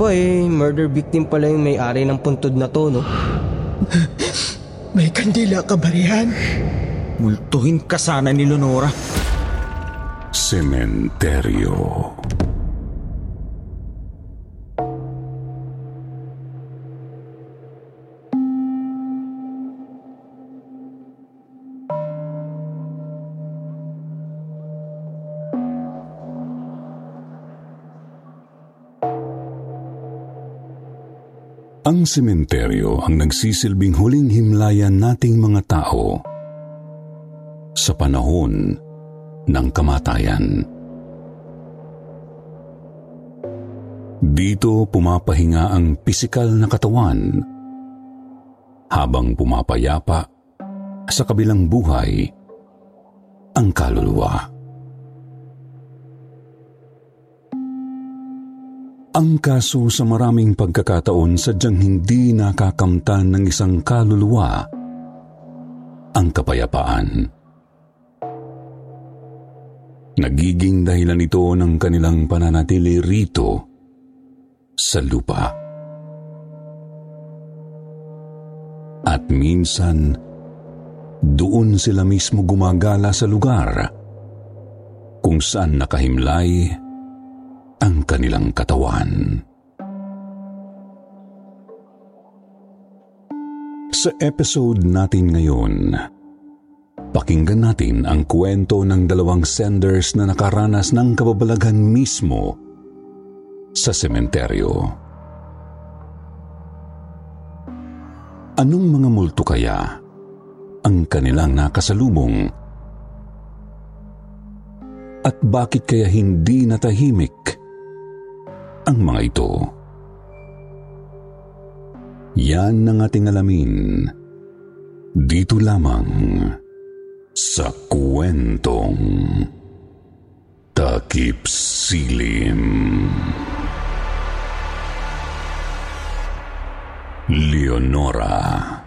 Aba eh, murder victim pala yung may-ari ng puntod na to, no? May kandila ka ba riyan? Multuhin ka sana ni Leonora. Sementeryo. Ang sementeryo ang nagsisilbing huling himlayan nating mga tao sa panahon ng kamatayan. Dito pumapahinga ang pisikal na katawan habang pumapayapa sa kabilang buhay ang kaluluwa. Ang kaso sa maraming pagkakataon sadyang hindi nakakamtan ng isang kaluluwa ang kapayapaan. Nagiging dahilan ito ng kanilang pananatili rito sa lupa. At minsan, doon sila mismo gumagala sa lugar kung saan nakahimlay ang kanilang katawan. Sa episode natin ngayon, pakinggan natin ang kwento ng dalawang senders na nakaranas ng kababalaghan mismo sa sementeryo. Anong mga multo kaya ang kanilang nakasalubong? At bakit kaya hindi natahimik ang mga ito. Yan ang ating alamin. Dito lamang sa kwentong Takip Silim. Leonora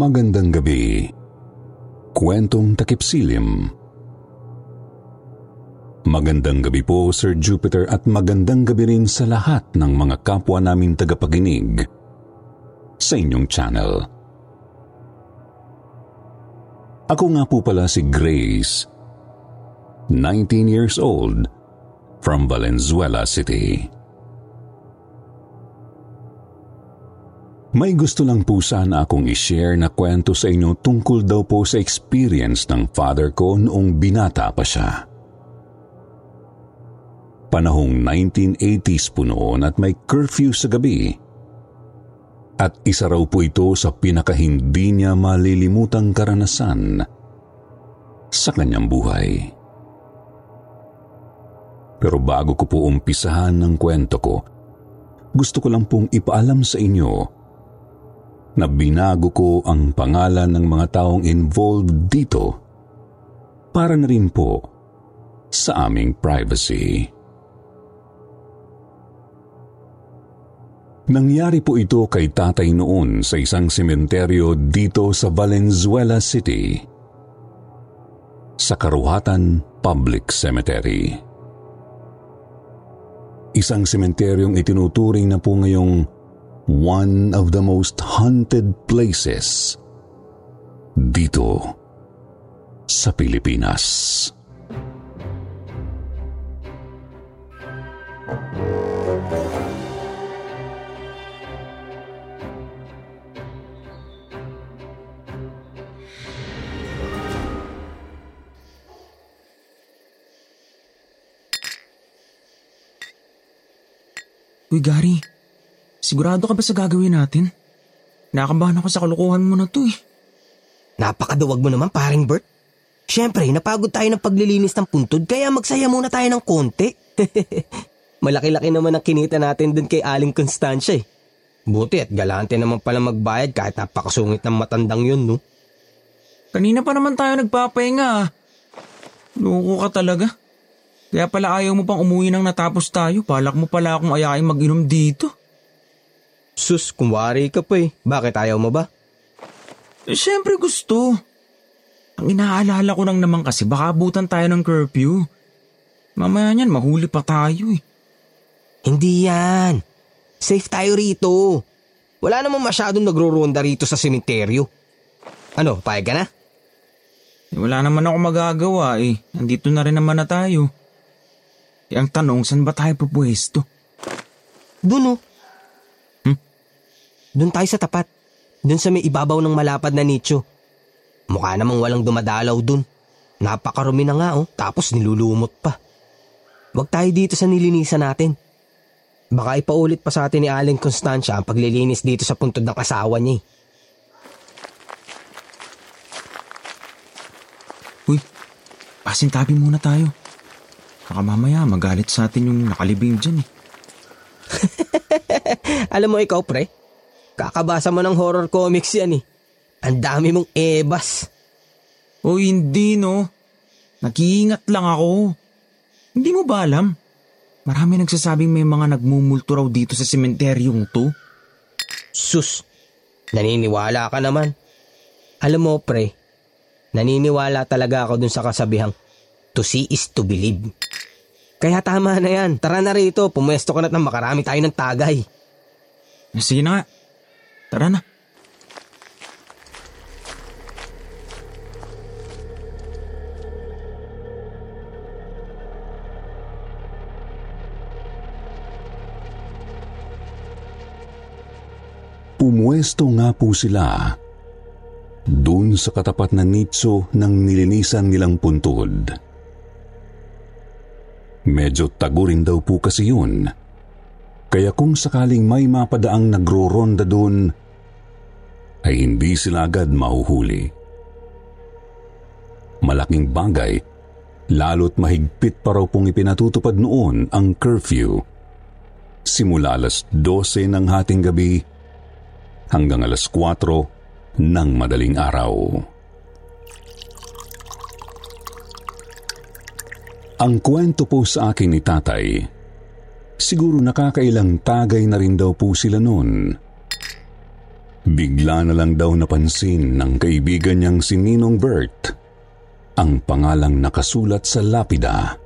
Magandang gabi. Kwentong takipsilim. Magandang gabi po, Sir Jupiter, at magandang gabi rin sa lahat ng mga kapwa namin tagapaginig sa inyong channel. Ako nga po pala si Grace, 19 years old, from Valenzuela City. May gusto lang po sana akong i-share na kwento sa inyo tungkol daw po sa experience ng father ko noong binata pa siya. Panahong 1980s po noon at may curfew sa gabi. At isa raw po ito sa pinakahindi niya malilimutang karanasan sa kanyang buhay. Pero bago ko po umpisahan ng kwento ko, gusto ko lang pong ipaalam sa inyo na binago ko ang pangalan ng mga taong involved dito para na rin po sa aming privacy. Nangyari po ito kay tatay noon sa isang sementeryo dito sa Valenzuela City sa Karuhatan Public Cemetery. Isang sementeryong itinuturing na po ngayong one of the most haunted places dito sa Pilipinas. Uy, Gary. Sigurado ka ba sa gagawin natin? Nakakabahan ako sa kalokohan mo na to eh. Napakaduwag mo naman, paring Bert. Siyempre, napagod tayo ng paglilinis ng puntod kaya magsaya muna tayo ng konti. Malaki-laki naman ang kinita natin dun kay Aling Constancia eh. Buti at galante naman pala magbayad kahit napakasungit ng matandang yun, no? Kanina pa naman tayo nagpapahinga ah. Loko ka talaga. Kaya pala ayaw mo pang umuwi nang natapos tayo. Palak mo pala akong ayain mag-inom dito. Sus, kumwari ka pa eh. Bakit ayaw mo ba? Eh, Siyempre gusto. Ang inaalala ko lang naman kasi baka abutan tayo ng curfew. Mamaya niyan, mahuli pa tayo eh. Hindi yan. Safe tayo rito. Wala namang masyadong nagro-ronda rito sa sementeryo. Ano, payag ka na? Eh, Wala naman ako magagawa eh. Nandito na rin naman na tayo. Eh, ang tanong, saan ba tayo pupwesto? Doon oh. Doon tayo sa tapat. Doon sa may ibabaw ng malapad na nicho. Mukha namang walang dumadalaw doon. Napakarumi na nga oh, tapos nilulumot pa. Huwag tayo dito sa nilinisan natin. Baka ipaulit pa sa atin ni Aling Constancia ang paglilinis dito sa puntod ng asawa niya eh. Uy, pasintabi muna tayo. Baka mamaya magalit sa atin yung nakalibing dyan eh. Alam mo ikaw pre, kakabasa mo ng horror comics yan eh. Ang dami mong ebas. O hindi no. Nag-iingat lang ako. Hindi mo ba alam? Marami nagsasabing may mga nagmumulto raw dito sa sementeryong to. Sus, naniniwala ka naman. Alam mo pre, naniniwala talaga ako dun sa kasabihang to see is to believe. Kaya tama na yan, tara na rito, pumwesto ka na ng makarami tayo ng tagay. Sige na nga. Tara na. Pumwesto nga po sila doon sa katapat na nitso ng nilinisan nilang puntod. Medyo tagurin daw po kasi yun. Kaya kung sakaling may mapadaang nagro-ronda doon, ay hindi sila agad mahuhuli. Malaking bagay, lalo't mahigpit pa raw pong ipinatutupad noon ang curfew. Simula alas 12 ng hating gabi hanggang alas 4 ng madaling araw. Ang kwento po sa akin ni tatay, siguro nakakailang tagay na rin daw po sila noon. Bigla na lang daw napansin ng kaibigan niyang si Ninong Bert ang pangalang nakasulat sa lapida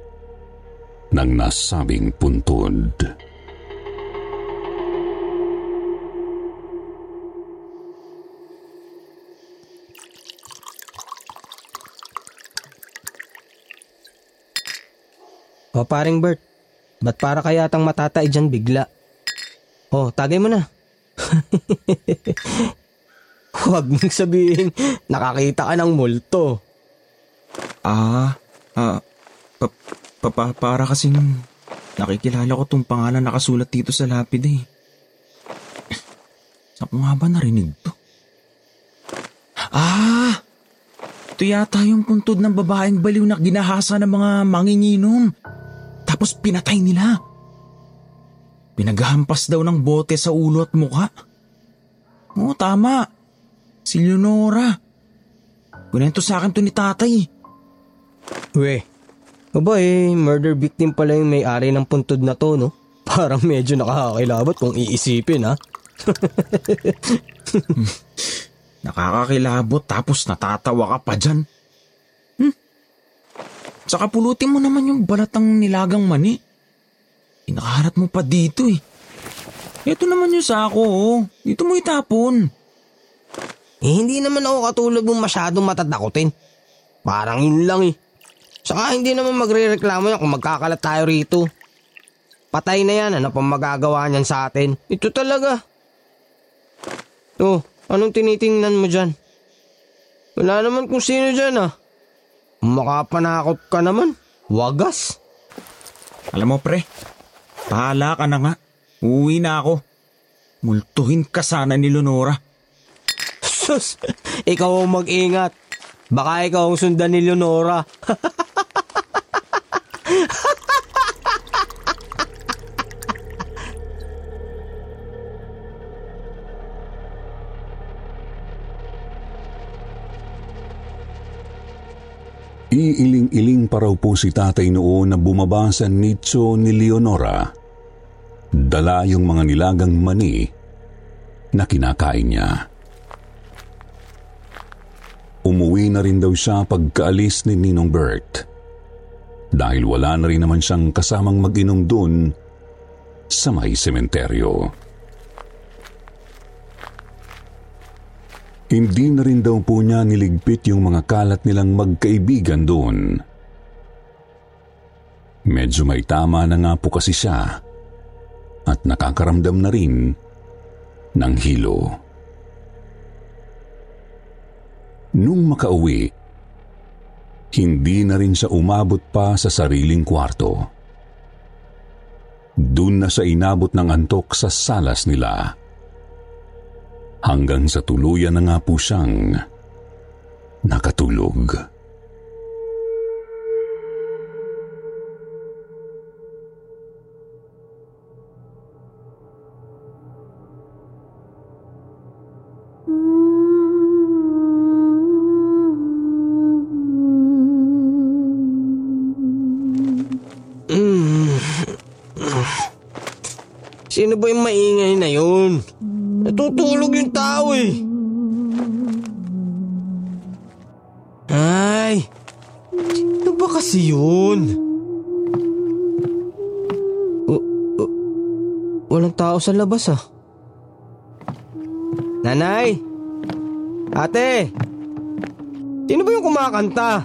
ng nasabing puntod. O paring Bert, ba't para kaya tang matatay dyan bigla? O, tagay mo na. Huwag mong sabihin, nakakita ka ng multo. Ah, ah, pa, pa, pa- para kasing nakikilala ko tong pangalan nakasulat dito sa lapid eh. Saan ko nga ba narinig to? Ah! Ito yata yung puntod ng babaeng baliw na ginahasa ng mga manginginom. Tapos pinatay nila. Pinaghampas daw ng bote sa ulo at mukha. Oo, tama. Si Leonora. Kunento sa akin to ni tatay. We, aba eh, murder victim pala yung may-ari ng puntod na to, no? Parang medyo nakakakilabot kung iisipin, ha? Nakakakilabot tapos natatawa ka pa dyan. Hmm? Saka pulutin mo naman yung balatang nilagang mani. Inakaharat mo pa dito eh. Ito naman yung sako oh. Dito mo itapon. Eh, hindi naman ako katulad mong masyadong matatakotin. Parang yun lang eh. Saka hindi naman magre-reklamo yan kung magkakalat tayo rito. Patay na yan, ano pang magagawa niyan sa atin? Ito talaga. Oh, anong tinitingnan mo dyan? Wala naman kung sino dyan ah. Makapanakot ka naman. Wagas. Alam mo pre, pahala ka na nga. Uwi na ako. Multuhin ka sana ni Leonora. Sus, ikaw ang mag-ingat. Baka ikaw ang sundan ni Leonora. pa raw po si tatay noon na bumaba sa nicho ni Leonora. Dala yung mga nilagang mani na kinakain niya. Umuwi na rin daw siya pagkaalis ni Ninong Bert. Dahil wala na rin naman siyang kasamang mag-inom dun sa may sementeryo. Hindi na rin daw po niya niligpit yung mga kalat nilang magkaibigan doon. Medyo may tama na nga po kasi siya at nakakaramdam na rin ng hilo. Nung makauwi, hindi na rin siya umabot pa sa sariling kwarto. Doon na siya inabot ng antok sa salas nila hanggang sa tuluyan na nga po siyang nakatulog. Sino ba yung maingay na yun? Natutulog yung tao eh. Ay, sino ba kasi yun? O- o- walang tao sa labas ah. Nanay! Ate! Sino ba yung kumakanta?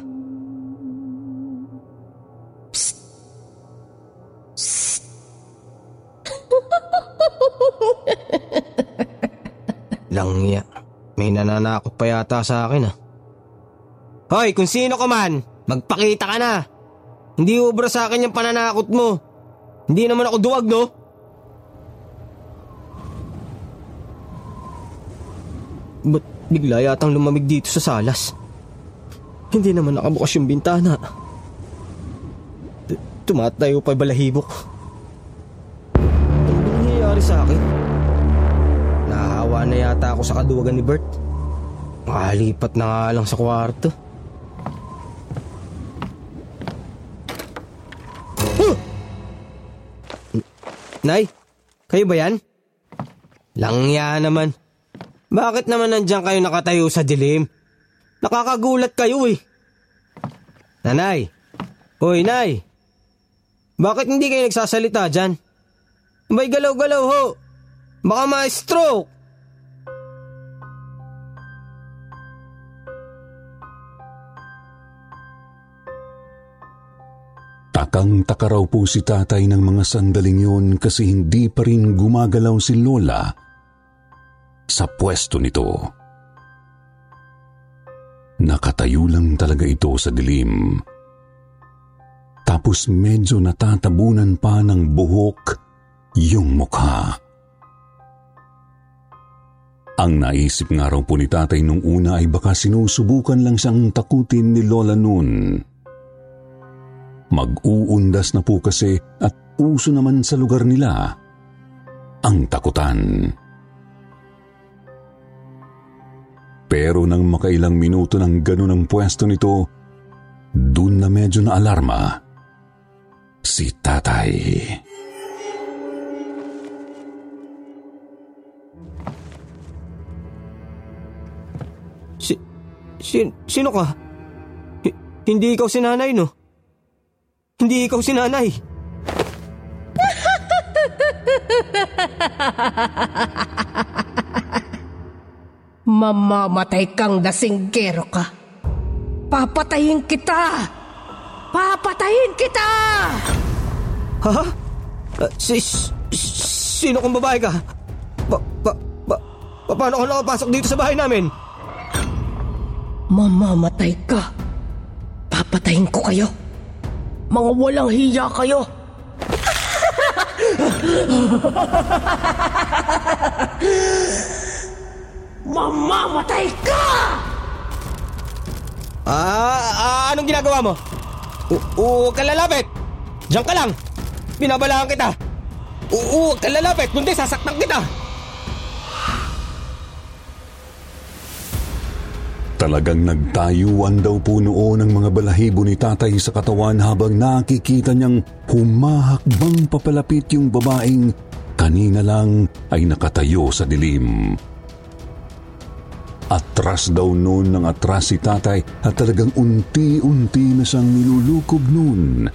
Langya. May nananakot pa yata sa akin ah. Hoy, kung sino ka man, magpakita ka na. Hindi ubra sa akin yung pananakot mo. Hindi naman ako duwag, no? Ba't bigla yatang lumamig dito sa salas? Hindi naman nakabukas yung bintana. T- Tumatayo pa balahibok. Na yata ako sa kaduwagan ni Bert. Makalipat na nga lang sa kwarto. Nay, kayo ba yan? Langya naman. Bakit naman nandiyan kayo nakatayo sa dilim? Nakakagulat kayo eh. Nanay. Hoy, Nay. Bakit hindi kayo nagsasalita dyan? May galaw-galaw ho. Baka ma-stroke. Takang-taka raw po si tatay ng mga sandaling yun kasi hindi pa rin gumagalaw si Lola sa pwesto nito. Nakatayo lang talaga ito sa dilim. Tapos medyo natatabunan pa ng buhok yung mukha. Ang naisip nga raw po ni tatay nung una ay baka sinusubukan lang siyang takutin ni Lola noon. Mag-uundas na po kasi at uso naman sa lugar nila ang takutan. Pero nang makailang minuto ng ganun ang pwesto nito, dun na medyo na alarma si tatay. Si, si, sino ka? Hi- hindi ikaw si nanay, no? Hindi ikaw si nanay. Mamamatay kang dasinggero ka. Papatayin kita! Papatayin kita! Ha? Uh, si, si- sino kong babae ka? Pa, pa, pa, pa, paano ka nakapasok dito sa bahay namin? Mamamatay ka. Papatayin ko kayo. Mga walang hiya kayo. Mamamatay ka! Ah, ah, anong ginagawa mo? Huwag ka lalapit! Diyan ka lang! Binabalaan kita! Huwag ka lalapit, kundi sasaktan kita! Talagang nagtayuan daw po noon ang mga balahibo ni tatay sa katawan habang nakikita niyang humahakbang papalapit yung babaeng kanina lang ay nakatayo sa dilim. Atras daw noon ng atras si tatay at talagang unti-unti na siyang nilulukob noon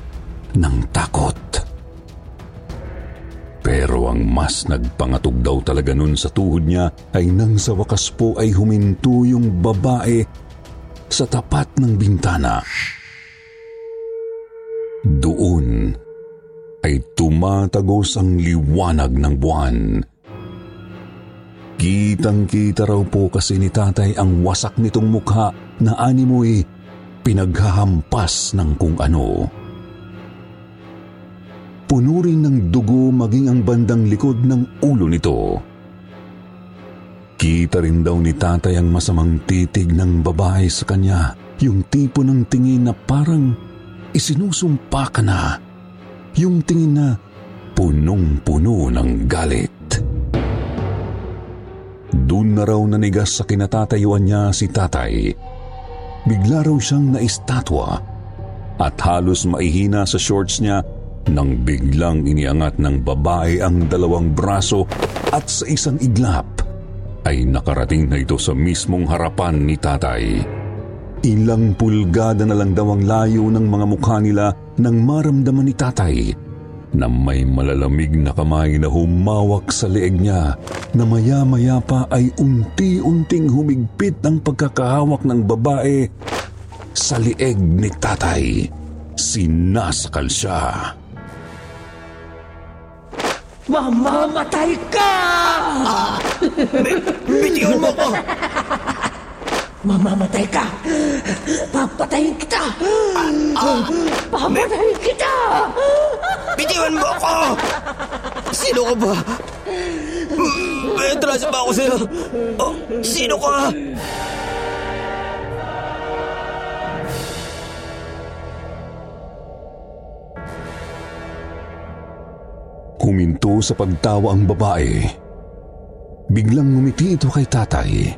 ng takot. Pero ang mas nagpangatog daw talaga nun sa tuhod niya ay nang sa wakas po ay huminto yung babae sa tapat ng bintana. Doon ay tumatagos ang liwanag ng buwan. Kitang-kita raw po kasi ni tatay ang wasak nitong mukha na animoy pinaghahampas ng kung ano. Puno rin ng dugo maging ang bandang likod ng ulo nito. Kita rin daw ni tatay ang masamang titig ng babae sa kanya, yung tipo ng tingin na parang isinusumpa ka na, yung tingin na punong-puno ng galit. Doon na raw nanigas sa kinatatayuan niya si tatay. Bigla raw siyang naistatwa at halos maihina sa shorts niya nang biglang iniangat ng babae ang dalawang braso at sa isang iglap ay nakarating na ito sa mismong harapan ni tatay. Ilang pulgada na lang daw ang layo ng mga mukha nila nang maramdaman ni tatay na may malalamig na kamay na humawak sa leeg niya na maya-maya pa ay unti-unting humigpit ang pagkakahawak ng babae sa leeg ni tatay. Sinasakal siya. Mamamatay ka! Bitiwan mo ko! Mamamatay ka! Papatayin kita! Papatayin kita! Bitiwan mo ako! Sino ka ba? May atraso ba ako sa'yo? Oh, sino ka? Huminto sa pagtawa ang babae. Biglang ngumiti ito kay tatay.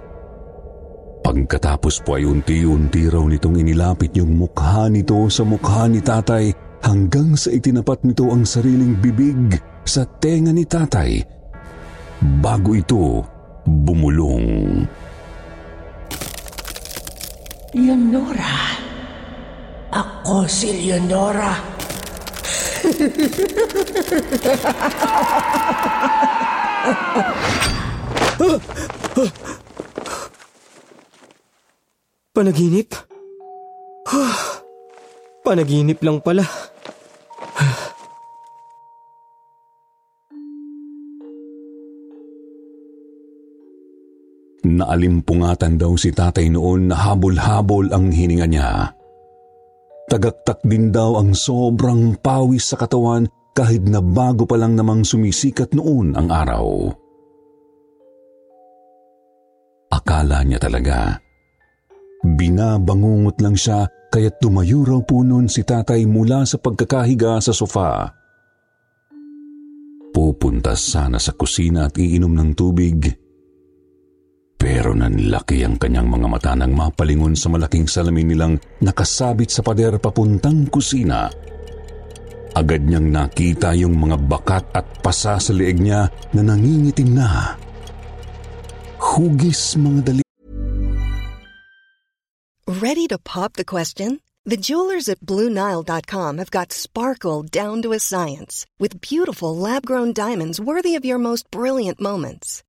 Pagkatapos po ay unti-unti raw nitong inilapit yung mukha nito sa mukha ni tatay hanggang sa itinapat nito ang sariling bibig sa tenga ni tatay bago ito bumulong. Leonora. Ako si Leonora. Panaginip? Panaginip lang pala. Naalimpungatan daw si tatay noon na habol-habol ang hininga niya. Tagaktak din daw ang sobrang pawis sa katawan kahit na bago pa lang namang sumisikat noon ang araw. Akala niya talaga. Binabangungot lang siya kaya tumayo raw po noon si tatay mula sa pagkakahiga sa sofa. Pupunta sana sa kusina at iinom ng tubig. Pero nanlaki ang kanyang mga mata nang mapalingon sa malaking salamin nilang nakasabit sa pader papuntang kusina. Agad niyang nakita yung mga bakat at pasa sa leeg niya na nangingitim na. Hugis mga dali Ready to pop the question? The jewelers at BlueNile.com have got sparkle down to a science with beautiful lab grown diamonds worthy of your most brilliant moments.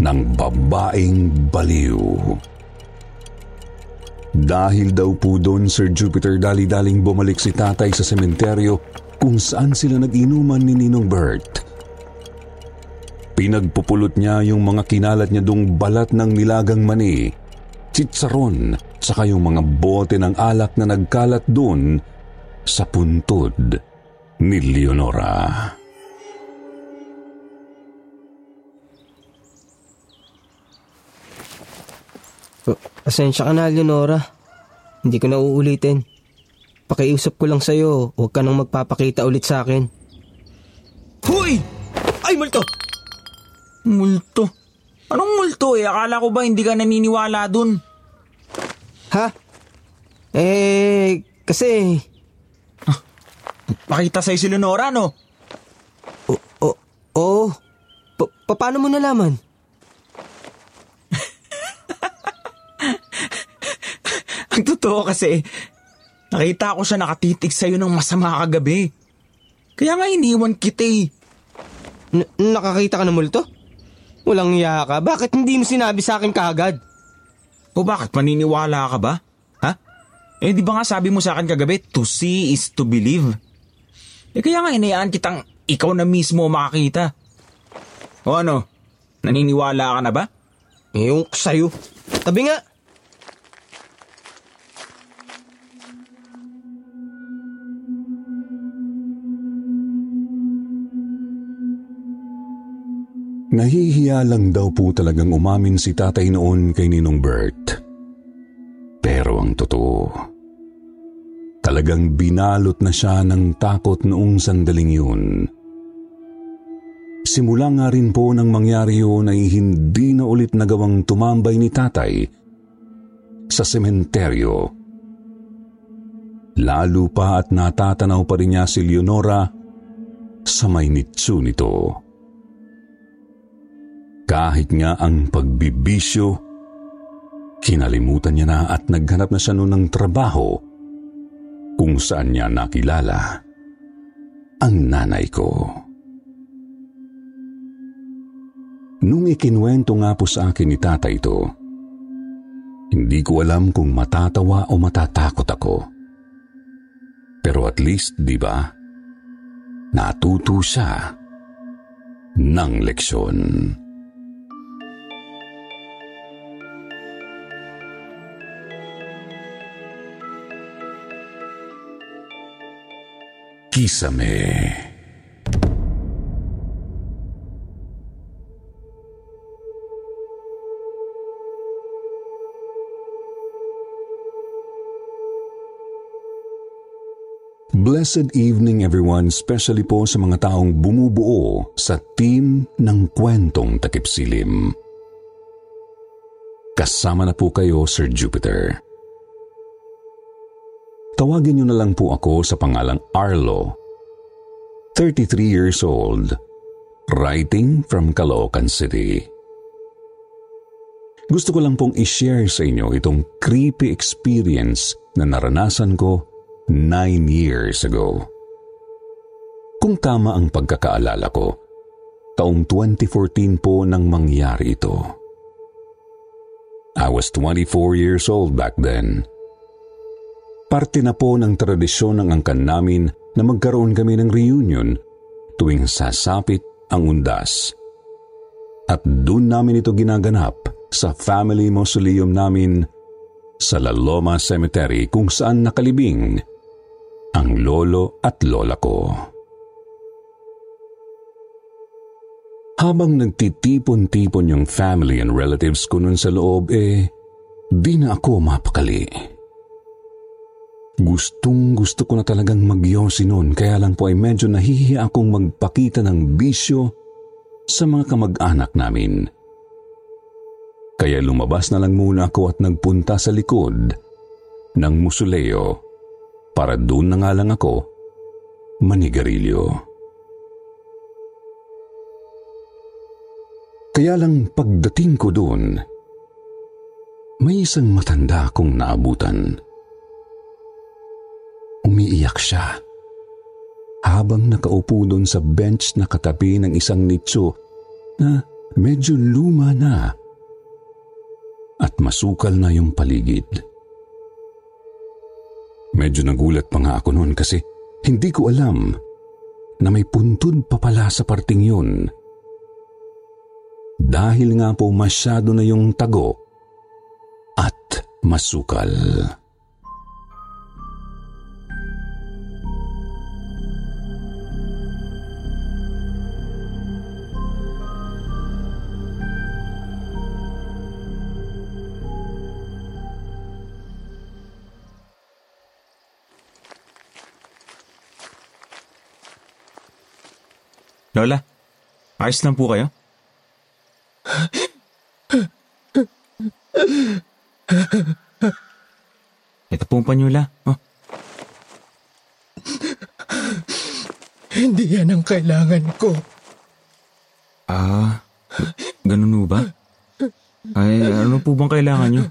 ng babaeng baliw. Dahil daw po doon, Sir Jupiter, dali-daling bumalik si tatay sa sementeryo kung saan sila nag-inuman ni Ninong Bert. Pinagpupulot niya yung mga kinalat niya dong balat ng nilagang mani, chitsaron, saka yung mga bote ng alak na nagkalat doon sa puntod ni Leonora. Pa- Pasensya ka na, Leonora. Hindi ko na uulitin. Pakiusap ko lang sa'yo, huwag ka nang magpapakita ulit sa akin. Huy! Ay, multo! Multo. Anong multo eh? Akala ko ba hindi ka naniniwala dun? Ha? Eh, kasi... Pakita sa'yo si Leonora, no? O, oo. Pa- pa- paano mo nalaman? Ang totoo kasi, nakita ko siya nakatitig sa'yo ng masama kagabi. Kaya nga iniwan kita eh. N- nakakita ka ng multo? Walang iya ka. Bakit hindi mo sinabi sa akin kaagad? O bakit maniniwala ka ba? Ha? Eh di ba nga sabi mo sa akin kagabi, to see is to believe. Eh kaya nga inayaan kitang ikaw na mismo makakita. O ano, naniniwala ka na ba? Ko sa'yo. Tabi nga. Nahihiya lang daw po talagang umamin si tatay noon kay Ninong Bert. Pero ang totoo, talagang binalot na siya ng takot noong sandaling yun. Simula nga rin po nang mangyari yun ay hindi na ulit nagawang tumambay ni tatay sa sementeryo. Lalo pa at natatanaw pa rin niya si Leonora sa may nitsu nito. Kahit nga ang pagbibisyo, kinalimutan niya na at naghanap na siya noon ng trabaho kung saan niya nakilala ang nanay ko. Nung ikinwento nga po sa akin ni tatay ito, hindi ko alam kung matatawa o matatakot ako. Pero at least, di ba, natuto siya ng leksyon. Kísame. Blessed evening everyone, especially po sa mga taong bumubuo sa team ng kwentong takipsilim. Kasama na po kayo, Sir Jupiter. Tawagin niyo na lang po ako sa pangalang Arlo. 33 years old. Writing from Caloocan City. Gusto ko lang pong i-share sa inyo itong creepy experience na naranasan ko nine years ago. Kung tama ang pagkakaalala ko, taong 2014 po nang mangyari ito. I was 24 years old back then. Parte na po ng tradisyon ng angkan namin na magkaroon kami ng reunion tuwing sasapit ang undas. At doon namin ito ginaganap sa family mausoleum namin sa La Loma Cemetery kung saan nakalibing ang lolo at lola ko. Habang nagtitipon-tipon yung family and relatives ko nun sa loob, eh, di na ako mapakali. Gustong gusto ko na talagang magyosi noon kaya lang po ay medyo nahihiya akong magpakita ng bisyo sa mga kamag-anak namin. Kaya lumabas na lang muna ako at nagpunta sa likod ng musuleo para doon na nga lang ako manigarilyo. Kaya lang pagdating ko doon, may isang matanda akong naabutan. Umiiyak siya habang nakaupo doon sa bench na katabi ng isang nitso na medyo luma na at masukal na yung paligid. Medyo nagulat pa nga ako noon kasi hindi ko alam na may puntod pa pala sa parting yun. Dahil nga po masyado na yung tago at masukal. Lola, ayos lang po kayo? Ito po ang panyula. Oh, Hindi yan ang kailangan ko. ah, ganun ba? Ay, ano po bang kailangan nyo?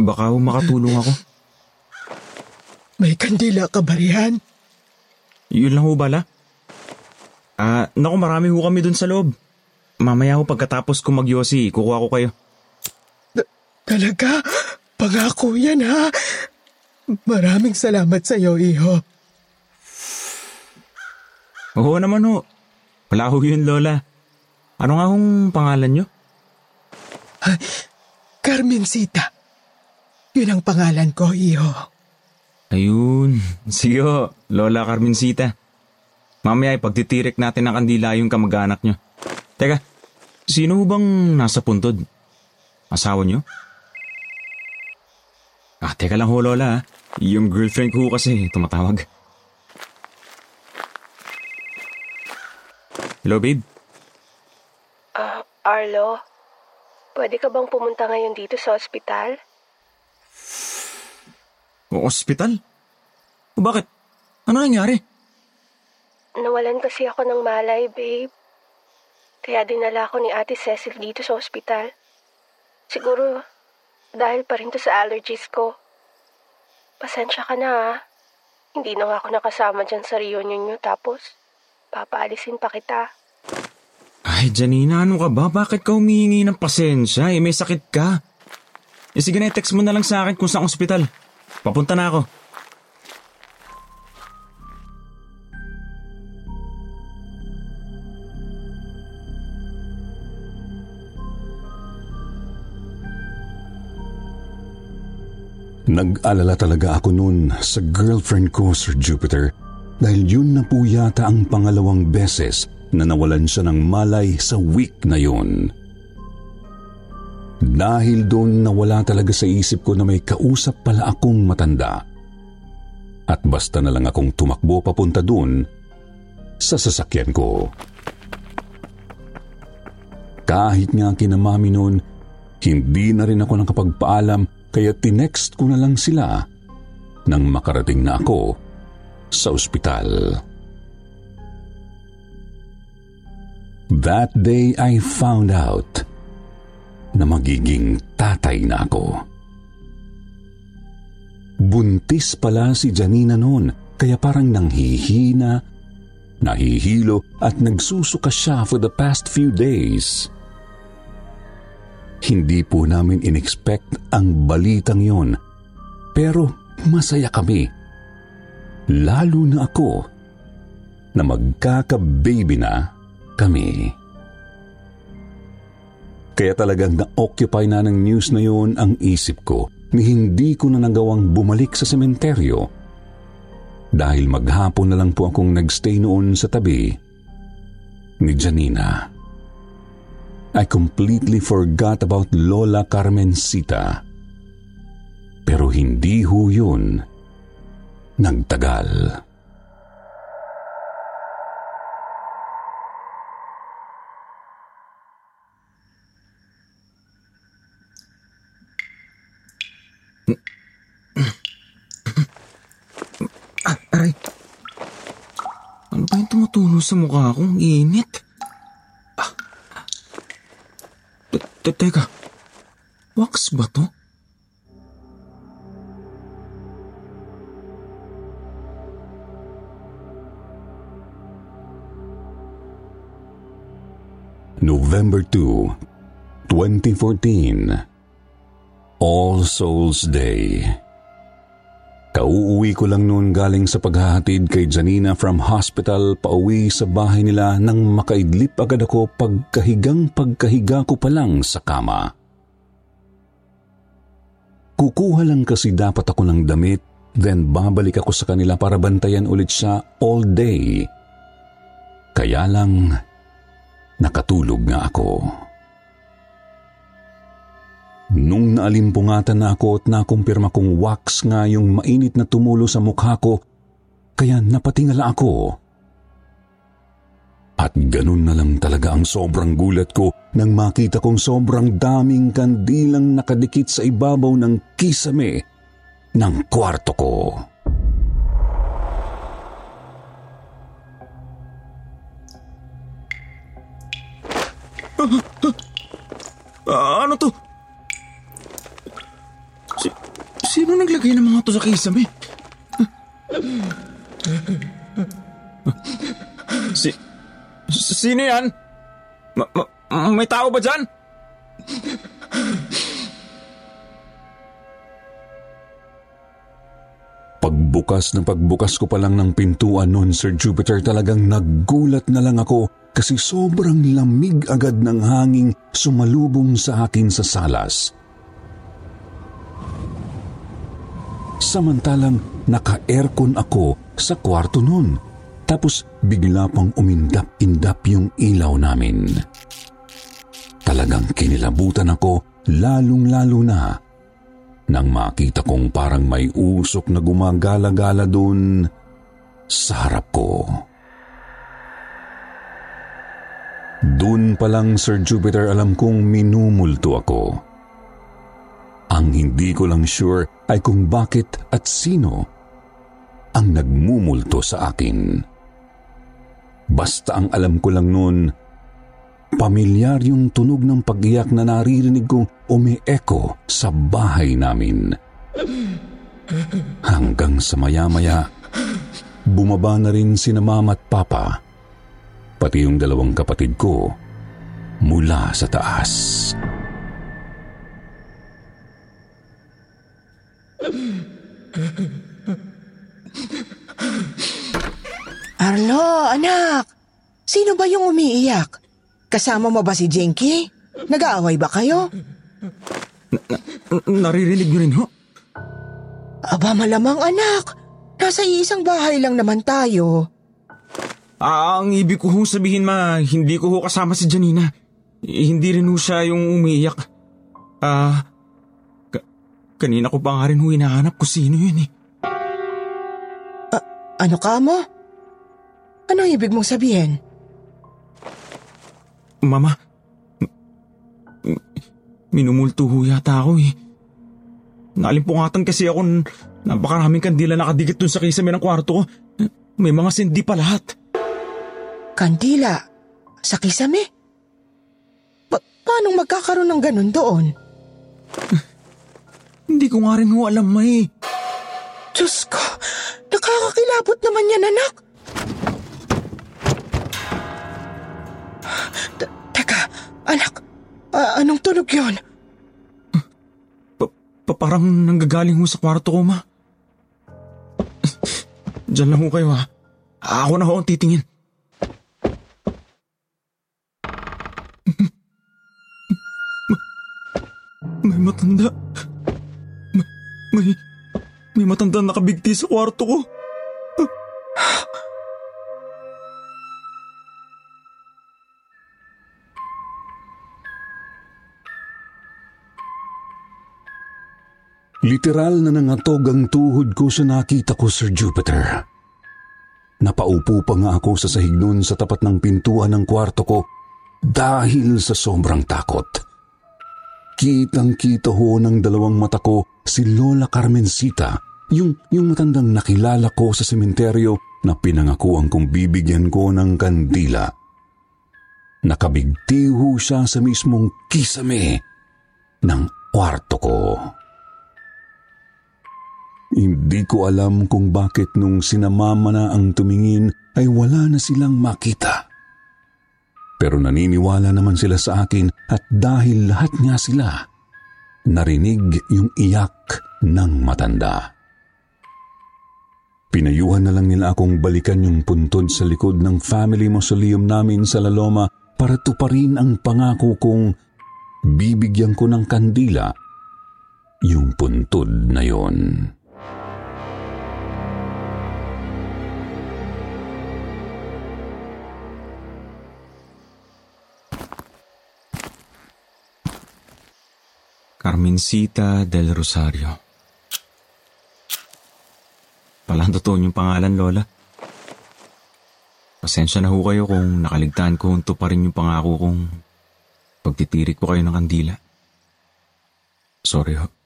Baka makatulong ako. May kandila ka ba riyan? Yun lang ho bala. Naku marami ho kami dun sa loob. Mamaya ho pagkatapos ko magyosi, kukuha ko kayo. Talaga? Pangako yan ha? Maraming salamat sa iyo, iho. Oo naman ho. Wala ho yun, Lola. Ano nga hong pangalan nyo? Carmencita. Yun ang pangalan ko, iho. Ayun. Sige ho, Lola Carmencita. Mamaya ay pagtitirik natin ng kandila yung kamag-anak nyo. Teka, sino bang nasa puntod? Asawa nyo? Ah, teka lang ho, Lola. ah. Yung girlfriend ko kasi tumatawag. Hello, babe. Ah, Arlo, pwede ka bang pumunta ngayon dito sa ospital? O ospital? O bakit? Ano nangyari? Nawalan kasi ako ng malay, babe. Kaya dinala ko ni Ate Cecil dito sa ospital. Siguro, dahil pa rin to sa allergies ko. Pasensya ka na, ha? Hindi na ako nakasama dyan sa reunion nyo, tapos papaalisin pa kita. Ay, Janina, ano ka ba? Bakit ka humihingi ng pasensya? Eh, may sakit ka. Eh, sige na, text mo na lang sa akin kung saan ospital. Papunta na ako. Nag-alala talaga ako noon sa girlfriend ko, Sir Jupiter, dahil yun na po yata ang pangalawang beses na nawalan siya ng malay sa week na yun. Dahil doon nawala talaga sa isip ko na may kausap pala akong matanda. At basta na lang akong tumakbo papunta doon sa sasakyan ko. Kahit nga kinamami noon, hindi na rin ako nakapagpaalam kaya tinext ko na lang sila nang makarating na ako sa ospital. That day I found out na magiging tatay na ako. Buntis pala si Janina noon kaya parang nanghihina, nahihilo at nagsusuka siya for the past few days. Hindi po namin inexpect ang balitang yon pero masaya kami. Lalo na ako na magkaka-baby na kami. Kaya talagang na-occupy na ng news na yun ang isip ko ni hindi ko na nagawang bumalik sa sementeryo dahil maghapon na lang po akong nagstay noon sa tabi ni Janina. I completely forgot about Lola Carmencita. Pero hindi ho yun nagtagal. Ah, aray. Ano ba yung tumutulo sa mukha ko? Ang init. Ah. Te- te- Teka. Wax ba to? November 2, 2014 All Souls Day Kauuwi ko lang noon galing sa paghahatid kay Janina from hospital pauwi sa bahay nila nang makaidlip agad ako pagkahigang pagkahiga ko pa lang sa kama. Kukuha lang kasi dapat ako ng damit then babalik ako sa kanila para bantayan ulit siya all day. Kaya lang nakatulog nga ako. Nung naalimpungatan na ako at nakumpirma kong wax nga yung mainit na tumulo sa mukha ko, kaya napatingala ako. At ganun na lang talaga ang sobrang gulat ko nang makita kong sobrang daming kandilang nakadikit sa ibabaw ng kisame ng kwarto ko. Ah, ano to? Sino naglagay ng mga to sa kisame? Si, sino yan? Ma- ma- may tao ba dyan? Pagbukas na pagbukas ko pa lang ng pintuan noon, Sir Jupiter, talagang naggulat na lang ako kasi sobrang lamig agad ng hanging sumalubong sa akin sa salas. Samantalang naka-aircon ako sa kwarto noon. Tapos bigla pang umindap-indap yung ilaw namin. Talagang kinilabutan ako lalong-lalo na nang makita kong parang may usok na gumagala-gala doon sa harap ko. Doon pa lang, Sir Jupiter, alam kong minumulto ako. Ang hindi ko lang sure ay kung bakit at sino ang nagmumulto sa akin. Basta ang alam ko lang noon, pamilyar yung tunog ng pag-iyak na naririnig kong umi-echo sa bahay namin. Hanggang sa maya-maya, bumaba na rin si mama at papa, pati yung dalawang kapatid ko mula sa taas. Arlo, anak! Sino ba yung umiiyak? Kasama mo ba si Jinky? Nag-aaway ba kayo? Naririnig niyo rin ho? Aba malamang anak. Nasa iisang bahay lang naman tayo. Ah, ang ibig ko hong sabihin ma, hindi ko ho kasama si Janina. Hindi rin ho siya yung umiiyak. Ah, kanina ko pa nga rin hinahanap kung sino yun eh. Ano ka mo? Ano ibig mong sabihin? Mama, m- minumulto ho yata ako eh. Nalimpungatan kasi ako napakaraming kandila nakadikit dun sa kisame ng kwarto ko. May mga sindi pa lahat. Kandila? Sa kisame? Pa- paano magkakaroon ng ganun doon? Hindi ko nga rin ho alam, May. Diyos ko, nakakakilabot naman yan, anak. T- teka, anak, a- anong tunog yun? Pa parang nanggagaling ho sa kwarto ko, ma. Diyan lang ho kayo, ha. Ako na ho ang titingin. May matanda. May, may, may matanda nakabigti sa kwarto ko. Literal na nangatog ang tuhod ko sa nakita ko, Sir Jupiter. Napaupo pa nga ako sa sahig nun sa tapat ng pintuan ng kwarto ko dahil sa sobrang takot. Kitang-kita ho ng dalawang mata ko si Lola Carmencita, yung, yung matandang nakilala ko sa sementeryo na pinangakuan kong bibigyan ko ng kandila. Nakabigti ho siya sa mismong kisame ng kwarto ko. Hindi ko alam kung bakit nung sinamama na ang tumingin ay wala na silang makita. Pero naniniwala naman sila sa akin at dahil lahat nga sila, narinig yung iyak ng matanda. Pinayuhan na lang nila akong balikan yung puntod sa likod ng family mausoleum namin sa Laloma para tuparin ang pangako kong bibigyan ko ng kandila yung puntod na yon. Carmencita del Rosario. Palang totoo yung pangalan, Lola. Pasensya na ho kayo kung nakaligtaan ko hunto pa rin yung pangako kong pagtitirik ko kayo ng kandila. Sorry ho.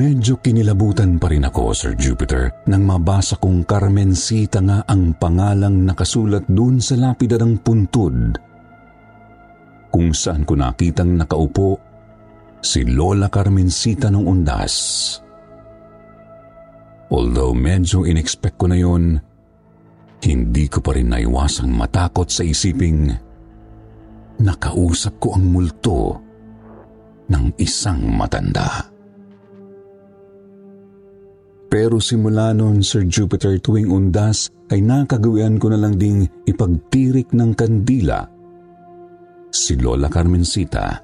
Medyo kinilabutan pa rin ako, Sir Jupiter, nang mabasa kong Carmencita nga ang pangalang nakasulat dun sa lapida ng puntod. Kung saan ko nakitang nakaupo si Lola Carmencita nung undas. Although medyo inexpect ko na yon, hindi ko pa rin naiwasang matakot sa isiping nakausap ko ang multo ng isang matanda. Pero simula noon, Sir Jupiter, tuwing undas ay nakagawian ko na lang ding ipagtirik ng kandila. Si Lola Carmencita,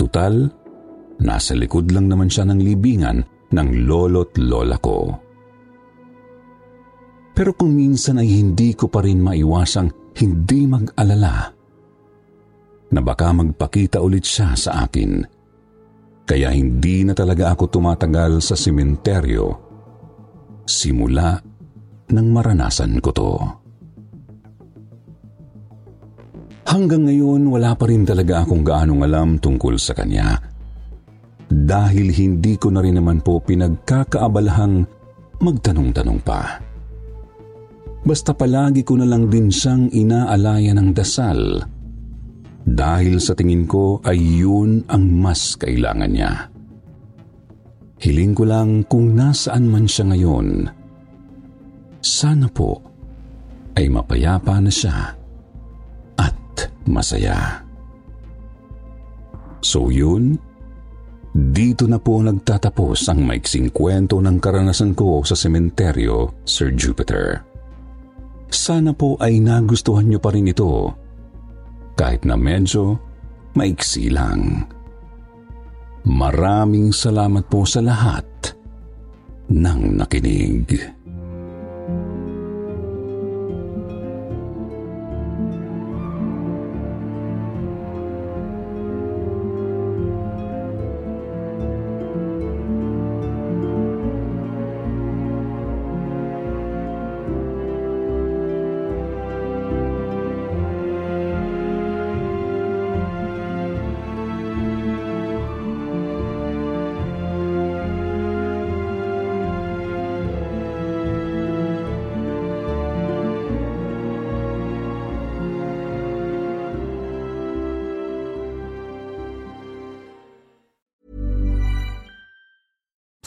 tutal, nasa likod lang naman siya ng libingan ng lolo't lola ko. Pero kung minsan ay hindi ko pa rin maiwasang hindi mag-alala na baka magpakita ulit siya sa akin. Kaya hindi na talaga ako tumatagal sa simenteryo simula nang maranasan ko to. Hanggang ngayon wala pa rin talaga akong gaanong alam tungkol sa kanya. Dahil hindi ko na rin naman po pinagkakaabalahang magtanong-tanong pa. Basta palagi ko na lang din siyang inaalaya ng dasal dahil sa tingin ko ay yun ang mas kailangan niya. Hiling ko lang kung nasaan man siya ngayon. Sana po ay mapayapa na siya at masaya. So yun, dito na po nagtatapos ang maiksing kwento ng karanasan ko sa sementeryo, Sir Jupiter. Sana po ay nagustuhan niyo pa rin ito, kahit na medyo maiksi lang. Maraming salamat po sa lahat ng nakinig.